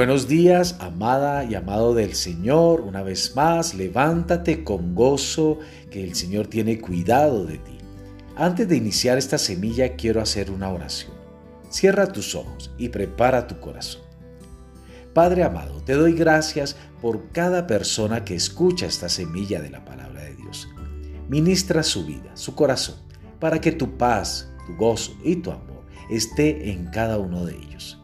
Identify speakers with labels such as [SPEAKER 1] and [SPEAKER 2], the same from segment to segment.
[SPEAKER 1] Buenos días, amada y amado del Señor. Una vez más, levántate con gozo que el Señor tiene cuidado de ti. Antes de iniciar esta semilla, quiero hacer una oración. Cierra tus ojos y prepara tu corazón. Padre amado, te doy gracias por cada persona que escucha esta semilla de la palabra de Dios. Ministra su vida, su corazón, para que tu paz, tu gozo y tu amor esté en cada uno de ellos.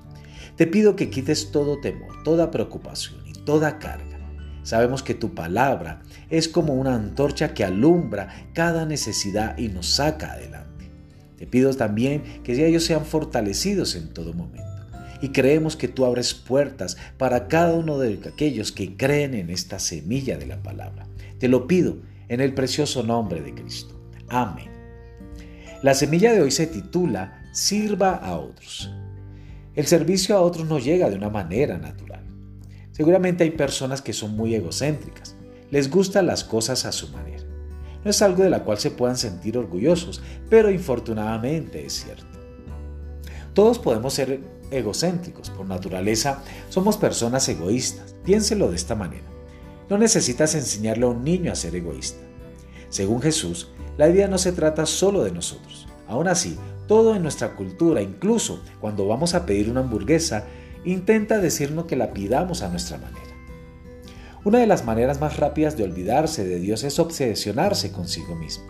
[SPEAKER 1] Te pido que quites todo temor, toda preocupación y toda carga. Sabemos que tu palabra es como una antorcha que alumbra cada necesidad y nos saca adelante. Te pido también que ellos sean fortalecidos en todo momento. Y creemos que tú abres puertas para cada uno de aquellos que creen en esta semilla de la palabra. Te lo pido en el precioso nombre de Cristo. Amén. La semilla de hoy se titula Sirva a otros. El servicio a otros no llega de una manera natural. Seguramente hay personas que son muy egocéntricas, les gustan las cosas a su manera. No es algo de la cual se puedan sentir orgullosos, pero infortunadamente es cierto. Todos podemos ser egocéntricos, por naturaleza somos personas egoístas, piénselo de esta manera. No necesitas enseñarle a un niño a ser egoísta. Según Jesús, la vida no se trata solo de nosotros. Aún así, todo en nuestra cultura, incluso cuando vamos a pedir una hamburguesa, intenta decirnos que la pidamos a nuestra manera. Una de las maneras más rápidas de olvidarse de Dios es obsesionarse consigo mismo.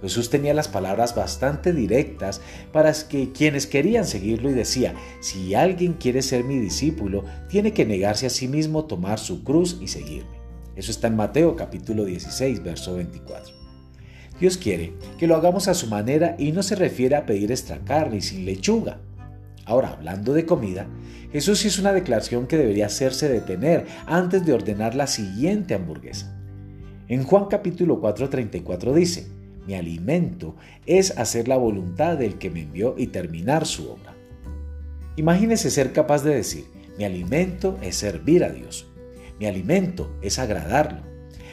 [SPEAKER 1] Jesús tenía las palabras bastante directas para que quienes querían seguirlo y decía, si alguien quiere ser mi discípulo, tiene que negarse a sí mismo, tomar su cruz y seguirme. Eso está en Mateo capítulo 16, verso 24. Dios quiere que lo hagamos a su manera y no se refiere a pedir extra carne y sin lechuga. Ahora, hablando de comida, Jesús hizo una declaración que debería hacerse detener antes de ordenar la siguiente hamburguesa. En Juan capítulo 4:34 dice, mi alimento es hacer la voluntad del que me envió y terminar su obra. Imagínese ser capaz de decir, mi alimento es servir a Dios, mi alimento es agradarlo,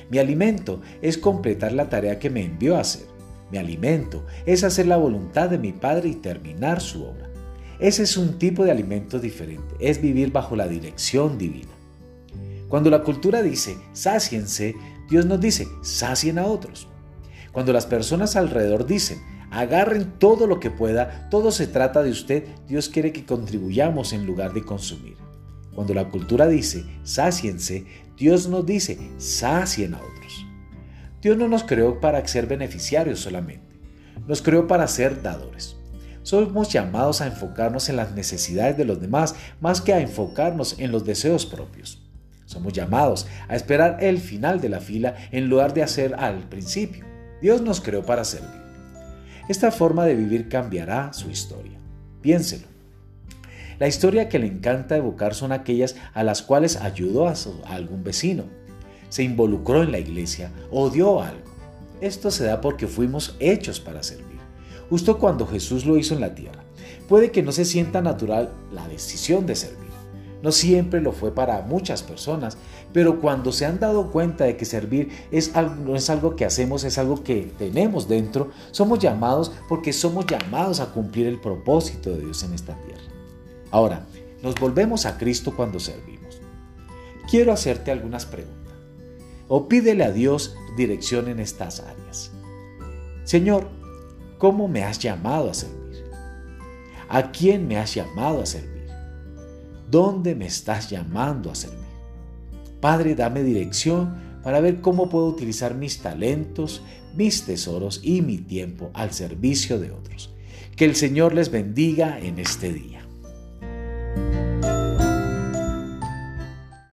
[SPEAKER 1] mi alimento es completar la tarea que me envió a hacer. Mi alimento es hacer la voluntad de mi Padre y terminar su obra. Ese es un tipo de alimento diferente, es vivir bajo la dirección divina. Cuando la cultura dice, sáciense, Dios nos dice, sacien a otros. Cuando las personas alrededor dicen, agarren todo lo que pueda, todo se trata de usted, Dios quiere que contribuyamos en lugar de consumir. Cuando la cultura dice, sáciense, Dios nos dice, sacien a otros. Dios no nos creó para ser beneficiarios solamente, nos creó para ser dadores. Somos llamados a enfocarnos en las necesidades de los demás más que a enfocarnos en los deseos propios. Somos llamados a esperar el final de la fila en lugar de hacer al principio. Dios nos creó para servir. Esta forma de vivir cambiará su historia. Piénselo. La historia que le encanta evocar son aquellas a las cuales ayudó a, algún vecino, se involucró en la iglesia o dio algo. Esto se da porque fuimos hechos para servir, justo cuando Jesús lo hizo en la tierra. Puede que no se sienta natural la decisión de servir. No siempre lo fue para muchas personas, pero cuando se han dado cuenta de que servir no es algo que hacemos, es algo que tenemos dentro, somos llamados porque somos llamados a cumplir el propósito de Dios en esta tierra. Ahora, nos volvemos a Cristo cuando servimos. Quiero hacerte algunas preguntas. O pídele a Dios dirección en estas áreas. Señor, ¿cómo me has llamado a servir? ¿A quién me has llamado a servir? ¿Dónde me estás llamando a servir? Padre, dame dirección para ver cómo puedo utilizar mis talentos, mis tesoros y mi tiempo al servicio de otros. Que el Señor les bendiga en este día.